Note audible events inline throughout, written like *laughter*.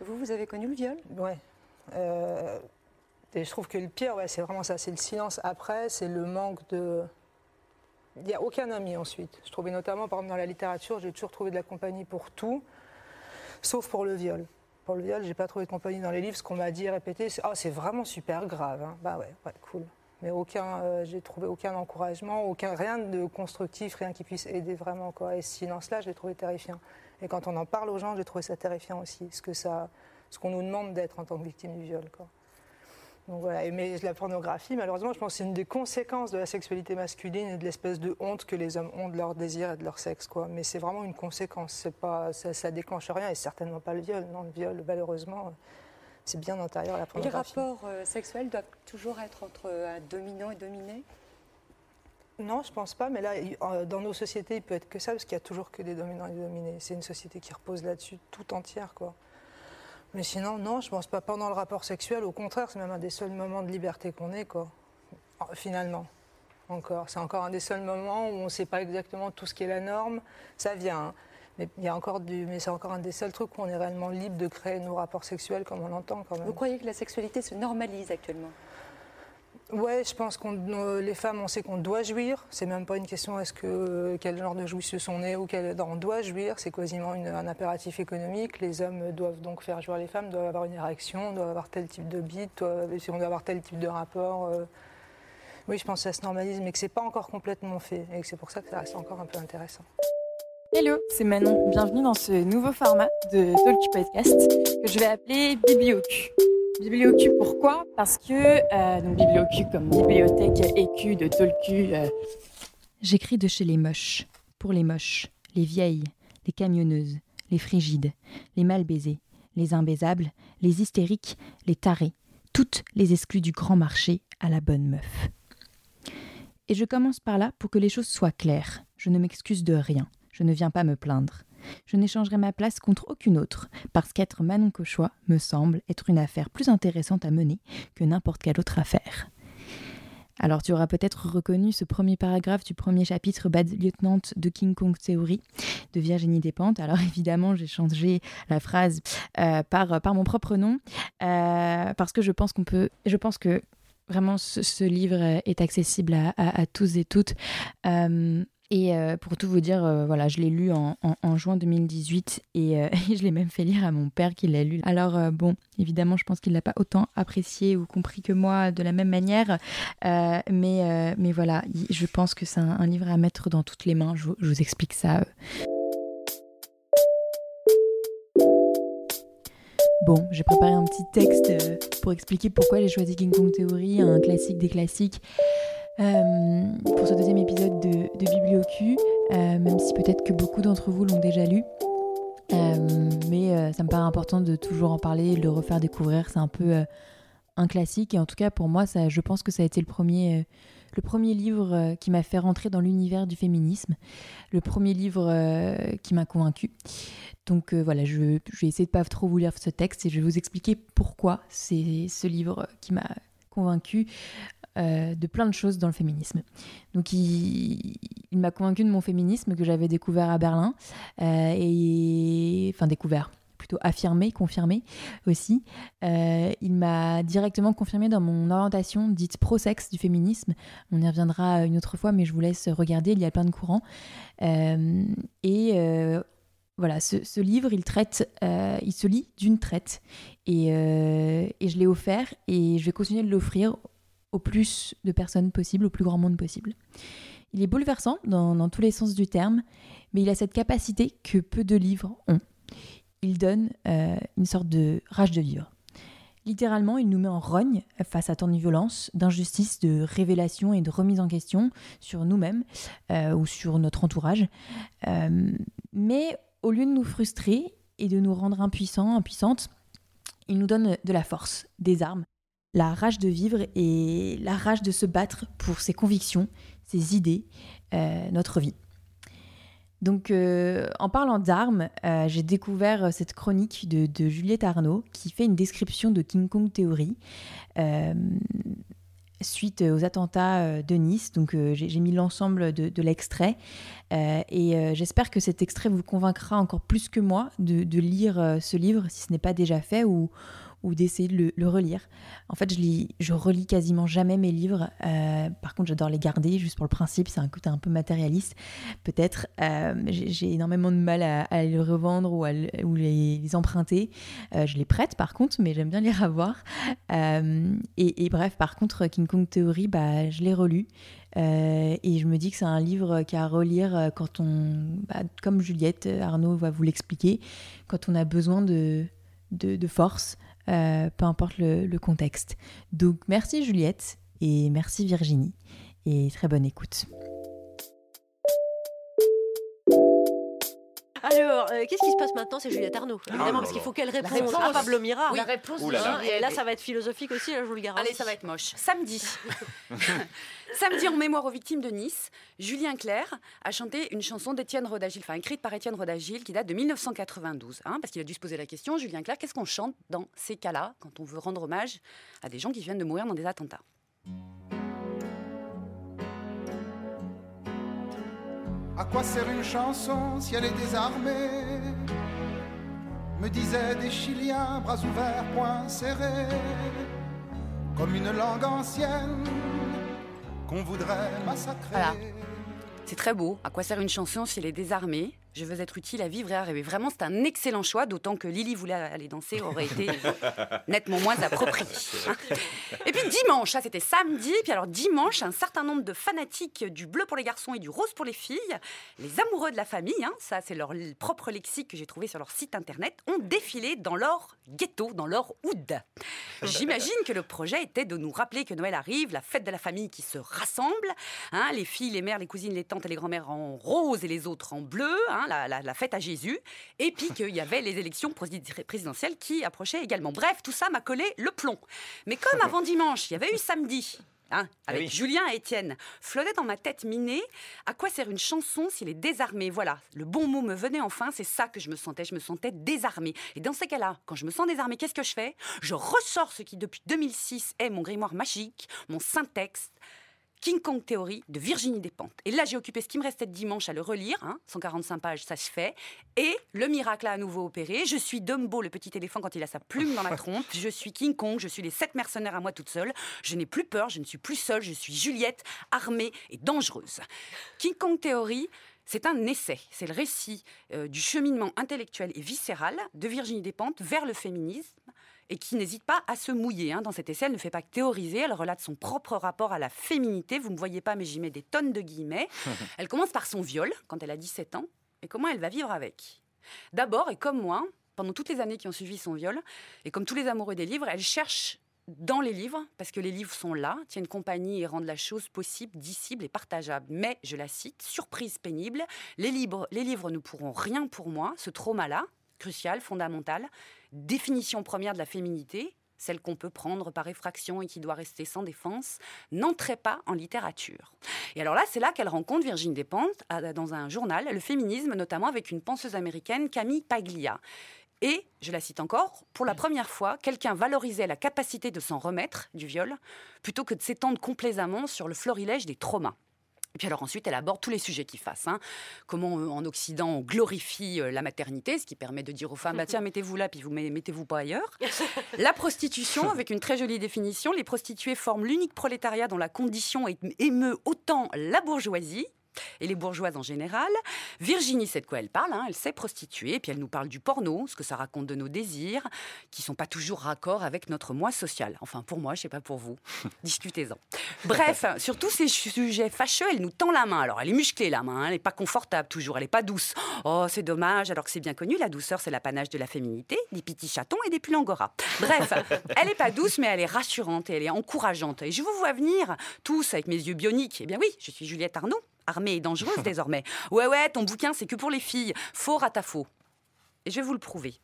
Vous, vous avez connu le viol? Ouais. Euh, et je trouve que le pire, c'est vraiment ça, c'est le silence après, c'est le manque de... Il n'y a aucun ami ensuite. Je trouvais notamment, par exemple, dans la littérature, j'ai toujours trouvé de la compagnie pour tout, sauf pour le viol. Pour le viol, j'ai pas trouvé de compagnie dans les livres. Ce qu'on m'a dit, répété, c'est oh, c'est vraiment super grave. hein. Bah ouais, ouais, cool. Mais aucun, euh, j'ai trouvé aucun encouragement, aucun, rien de constructif, rien qui puisse aider vraiment. Quoi. Et ce silence-là, je l'ai trouvé terrifiant. Et quand on en parle aux gens, j'ai trouvé ça terrifiant aussi. Ce que ça, qu'on nous demande d'être en tant que victime du viol. Donc voilà. Et mais la pornographie, malheureusement, je pense c'est une des conséquences de la sexualité masculine et de l'espèce de honte que les hommes ont de leur désir et de leur sexe. Mais c'est vraiment une conséquence. Pas, ça, ça déclenche rien et certainement pas le viol. Non, le viol, malheureusement, c'est bien antérieur à la Et les pornographie. rapports euh, sexuels doivent toujours être entre euh, un dominant et dominé? Non, je pense pas, mais là, euh, dans nos sociétés, il peut être que ça, parce qu'il y a toujours que des dominants et des dominés. C'est une société qui repose là-dessus tout entière, quoi. Mais sinon, non, je pense pas pendant le rapport sexuel. Au contraire, c'est même un des seuls moments de liberté qu'on ait, quoi. Finalement, encore. C'est encore un des seuls moments où on ne sait pas exactement tout ce qui est la norme. Ça vient, hein. Mais il y a encore du, mais c'est encore un des seuls trucs où on est réellement libre de créer nos rapports sexuels comme on l'entend, quand même. Vous croyez que la sexualité se normalise actuellement? Ouais, je pense qu'on euh, les femmes, on sait qu'on doit jouir. C'est même pas une question est-ce que euh, quel genre de jouissance on est ou quel non, on doit jouir. C'est quasiment une- un impératif économique. Les hommes doivent donc faire jouir les femmes, doivent avoir une érection, doivent avoir tel type de bite, doivent- si on doit avoir tel type de rapport. euh, Oui, je pense que ça se normalise, mais que c'est pas encore complètement fait et que c'est pour ça que ça reste encore un peu intéressant. Hello, c'est Manon. Bienvenue dans ce nouveau format de Talk Podcast que je vais appeler Bibliocu. Bibliocu, pourquoi? Parce que, euh, donc Bibliocu comme bibliothèque écu de Tolcu. euh, J'écris de chez les moches, pour les moches, les vieilles, les camionneuses, les frigides, les mal baisées, les imbaisables, les hystériques, les tarés, toutes les exclues du grand marché à la bonne meuf. Et je commence par là pour que les choses soient claires. Je ne m'excuse de rien. Je ne viens pas me plaindre. Je n'échangerai ma place contre aucune autre, parce qu'être Manon Cauchois me semble être une affaire plus intéressante à mener que n'importe quelle autre affaire. Alors tu auras peut-être reconnu ce premier paragraphe du premier chapitre Bad Lieutenant de King Kong Theory de Virginie Despentes. Alors *laughs* évidemment j'ai changé la phrase euh, par, mon propre nom, euh, parce que je pense qu'on peut... Je pense que vraiment ce, livre est accessible à, tous et toutes. Euh, et euh, pour tout vous dire, euh, voilà, je l'ai lu en, juin 2018 *laughs* et, je l'ai même fait lire à mon père qui l'a lu. Alors bon, évidemment, je pense qu'il l'a pas autant apprécié ou compris que moi de la même manière, mais mais voilà, je pense que c'est un, livre à mettre dans toutes les mains. Je vous explique ça. Bon, j'ai préparé un petit texte euh, pour expliquer pourquoi j'ai choisi King Kong Theory, un classique des classiques. Euh, pour ce deuxième épisode de, de Bibliocu, euh, même si peut-être que beaucoup d'entre vous l'ont déjà lu. Mais ça me paraît important de toujours en parler et de le refaire découvrir. C'est un peu un classique et en tout cas pour moi, ça, je pense que ça a été le premier, euh, le premier livre euh, qui m'a fait rentrer dans l'univers du féminisme, le premier livre euh, qui m'a convaincu. Donc voilà, je, vais essayer de pas trop vous lire ce texte et je vais vous expliquer pourquoi c'est ce livre qui m'a convaincu euh, de plein de choses dans le féminisme. Donc il, il m'a convaincu de mon féminisme que j'avais découvert à Berlin et enfin découvert affirmé, confirmé aussi. Euh, il m'a directement confirmé dans mon orientation dite pro-sexe du féminisme. On y reviendra une autre fois, mais je vous laisse regarder, il y a plein de courants. Euh, et euh, voilà, ce, livre, il traite, il se lit d'une traite. Et, je l'ai offert et je vais continuer de l'offrir au plus de personnes possible, au plus grand monde possible. Il est bouleversant dans tous les sens du terme, mais il a cette capacité que peu de livres ont. Il donne euh, une sorte de rage de vivre. Littéralement, il nous met en rogne face à tant de violence, d'injustice, de révélation et de remise en question sur nous-mêmes euh, ou sur notre entourage. Euh, mais au lieu de nous frustrer et de nous rendre impuissants, impuissantes, il nous donne de la force, des armes, la rage de vivre et la rage de se battre pour ses convictions, ses idées, notre vie. Donc, euh, en parlant d'armes, euh, j'ai découvert cette chronique de, Juliette Arnaud qui fait une description de King Kong Theory. Euh, suite aux attentats de Nice. Donc j'ai mis l'ensemble de, l'extrait et j'espère que cet extrait vous convaincra encore plus que moi de, de lire ce livre si ce n'est pas déjà fait ou ou d'essayer de le, relire. En fait, je, lis, je relis quasiment jamais mes livres. Euh, par contre, j'adore les garder juste pour le principe. C'est un côté un peu matérialiste, peut-être. Euh, j'ai énormément de mal à, les revendre ou, à, les, emprunter. Euh, je les prête, par contre, mais j'aime bien les revoir. Et, bref, par contre, King Kong Theory, bah, je l'ai relu. et je me dis que c'est un livre qui à relire quand on, bah, comme Juliette, Arnaud va vous l'expliquer, quand on a besoin de, de force, euh, peu importe le, contexte. Donc merci Juliette et merci Virginie et très bonne écoute. Alors, euh, qu'est-ce qui se passe maintenant? C'est Juliette Arnaud, ah, évidemment, parce qu'il faut qu'elle réponde à Pablo Mira. La réponse, Et là, ça va être philosophique aussi, je vous le garantis. Allez, ça va être moche. Samedi. *laughs* Samedi, en mémoire aux victimes de Nice, Julien Clerc a chanté une chanson d'Étienne Rodagil, enfin écrite par Étienne Rodagil, qui date de 1992. Hein, parce qu'il a dû se poser la question, Julien Clerc, qu'est-ce qu'on chante dans ces cas-là, quand on veut rendre hommage à des gens qui viennent de mourir dans des attentats? À quoi sert une chanson si elle est désarmée? Me disaient des Chiliens, bras ouverts, poings serrés, comme une langue ancienne qu'on voudrait massacrer. C'est très beau. À quoi sert une chanson si elle est désarmée? Je veux être utile à vivre et à rêver. Vraiment, c'est un excellent choix, d'autant que Lily voulait aller danser, aurait été *laughs* nettement moins approprié. Et puis dimanche, ça c'était samedi, puis alors dimanche, un certain nombre de fanatiques du bleu pour les garçons et du rose pour les filles, les amoureux de la famille, hein, ça c'est leur propre lexique que j'ai trouvé sur leur site internet, ont défilé dans leur ghetto, dans leur hood. J'imagine que le projet était de nous rappeler que Noël arrive, la fête de la famille qui se rassemble, hein, les filles, les mères, les cousines, les tantes et les grands-mères en rose et les autres en bleu, hein, la, fête à Jésus, et puis qu'il y avait les élections présidentielles qui approchaient également. Bref, tout ça m'a collé le plomb. Mais comme avant dimanche, il y avait eu samedi, Hein, eh avec Julien et Étienne, flottait dans ma tête minée. À quoi sert une chanson s'il est désarmé Voilà, le bon mot me venait enfin, c'est ça que je me sentais, je me sentais désarmée. Et dans ces cas-là, quand je me sens désarmée, qu'est-ce que je fais? Je ressors ce qui depuis 2006 est mon grimoire magique, mon syntaxe, King Kong Theory de Virginie Despentes. Et là, j'ai occupé ce qui me restait de dimanche à le relire. 145 hein. pages, ça se fait. Et le miracle a à nouveau opéré. Je suis Dumbo, le petit éléphant, quand il a sa plume dans la *laughs* trompe. Je suis King Kong, je suis les sept mercenaires à moi toute seule. Je n'ai plus peur, je ne suis plus seule. Je suis Juliette, armée et dangereuse. King Kong Theory, c'est un essai, c'est le récit euh, du cheminement intellectuel et viscéral de Virginie Despentes vers le féminisme et qui n'hésite pas à se mouiller. Hein. Dans cet essai, elle ne fait pas que théoriser, elle relate son propre rapport à la féminité. Vous ne me voyez pas, mais j'y mets des tonnes de guillemets. *laughs* elle commence par son viol, quand elle a 17 ans, et comment elle va vivre avec? D'abord, et comme moi, pendant toutes les années qui ont suivi son viol, et comme tous les amoureux des livres, elle cherche dans les livres, parce que les livres sont là, tiennent compagnie et rendent la chose possible, dissible et partageable. Mais, je la cite, surprise pénible, les livres, les livres ne pourront rien pour moi, ce trauma-là, crucial, fondamental, définition première de la féminité, celle qu'on peut prendre par effraction et qui doit rester sans défense, n'entrait pas en littérature. Et alors là, c'est là qu'elle rencontre Virginie Despentes dans un journal, Le féminisme, notamment avec une penseuse américaine, Camille Paglia. Et, je la cite encore, pour la première fois, quelqu'un valorisait la capacité de s'en remettre du viol plutôt que de s'étendre complaisamment sur le florilège des traumas. Et puis alors ensuite, elle aborde tous les sujets qui fassent. Hein. Comment euh, en Occident on glorifie euh, la maternité, ce qui permet de dire aux femmes, bah, *laughs* tiens, mettez-vous là, puis vous mettez-vous pas ailleurs. *laughs* la prostitution, avec une très jolie définition, les prostituées forment l'unique prolétariat dont la condition émeut autant la bourgeoisie et les bourgeoises en général. Virginie sait de quoi elle parle, hein. elle s'est prostituée, puis elle nous parle du porno, ce que ça raconte de nos désirs, qui sont pas toujours raccord avec notre moi social. Enfin, pour moi, je sais pas pour vous. *laughs* Discutez-en. Bref, sur tous ces sujets fâcheux, elle nous tend la main. Alors, elle est musclée, la main, hein. elle n'est pas confortable toujours, elle n'est pas douce. Oh, c'est dommage, alors que c'est bien connu, la douceur, c'est l'apanage de la féminité, des petits chatons et des pulls angora. Bref, *laughs* elle n'est pas douce, mais elle est rassurante et elle est encourageante. Et je vous vois venir, tous avec mes yeux bioniques. Eh bien oui, je suis Juliette Arnaud, armée et dangereuse *laughs* désormais. Ouais, ouais, ton bouquin, c'est que pour les filles. Faux à ta faux. Et je vais vous le prouver.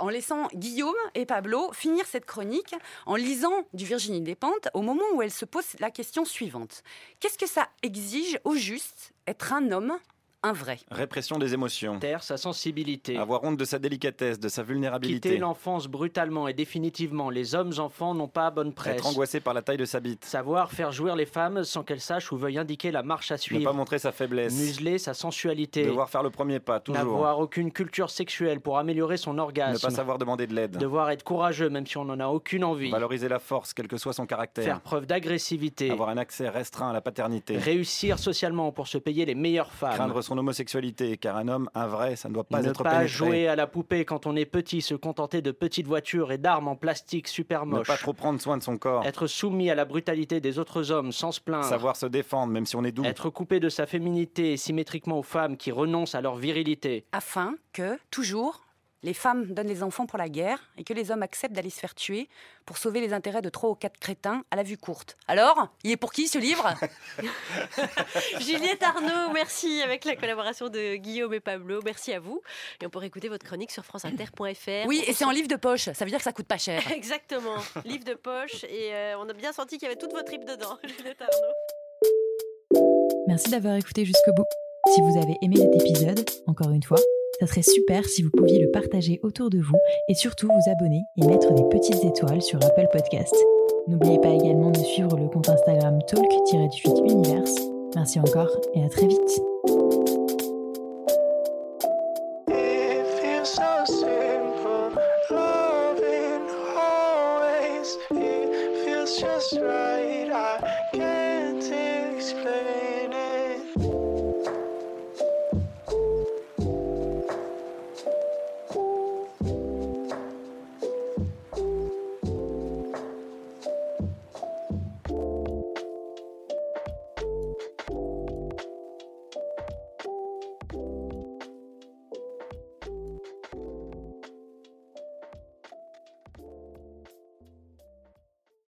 En laissant Guillaume et Pablo finir cette chronique en lisant du Virginie Despentes au moment où elle se pose la question suivante. Qu'est-ce que ça exige au juste être un homme un vrai. Répression des émotions. Taire sa sensibilité. Avoir honte de sa délicatesse, de sa vulnérabilité. Quitter l'enfance brutalement et définitivement. Les hommes enfants n'ont pas bonne presse. Être angoissé par la taille de sa bite. Savoir faire jouir les femmes sans qu'elles sachent ou veuillent indiquer la marche à suivre. Ne pas montrer sa faiblesse. Museler sa sensualité. Devoir faire le premier pas, toujours. N'avoir aucune culture sexuelle pour améliorer son orgasme. Ne pas savoir demander de l'aide. Devoir être courageux même si on n'en a aucune envie. Valoriser la force, quel que soit son caractère. Faire preuve d'agressivité. Avoir un accès restreint à la paternité. Réussir socialement pour se payer les meilleures femmes. Craindre son homosexualité, car un homme, un vrai, ça ne doit pas ne être pas pénétré. jouer à la poupée quand on est petit, se contenter de petites voitures et d'armes en plastique super Ne moches. pas trop prendre soin de son corps. Être soumis à la brutalité des autres hommes sans se plaindre. Savoir se défendre, même si on est doux. Être coupé de sa féminité symétriquement aux femmes qui renoncent à leur virilité. Afin que, toujours, les femmes donnent les enfants pour la guerre et que les hommes acceptent d'aller se faire tuer pour sauver les intérêts de trois ou quatre crétins à la vue courte. Alors, il est pour qui ce livre? *laughs* Juliette Arnaud, merci avec la collaboration de Guillaume et Pablo. Merci à vous. Et on peut écouter votre chronique sur franceinter.fr. Oui, et c'est en livre de poche, ça veut dire que ça coûte pas cher. *laughs* Exactement, livre de poche. Et euh, on a bien senti qu'il y avait toutes vos tripes dedans, *laughs* Juliette Arnaud. Merci d'avoir écouté jusqu'au bout. Si vous avez aimé cet épisode, encore une fois, ça serait super si vous pouviez le partager autour de vous et surtout vous abonner et mettre des petites étoiles sur Apple Podcast. N'oubliez pas également de suivre le compte Instagram talk-univers. Merci encore et à très vite.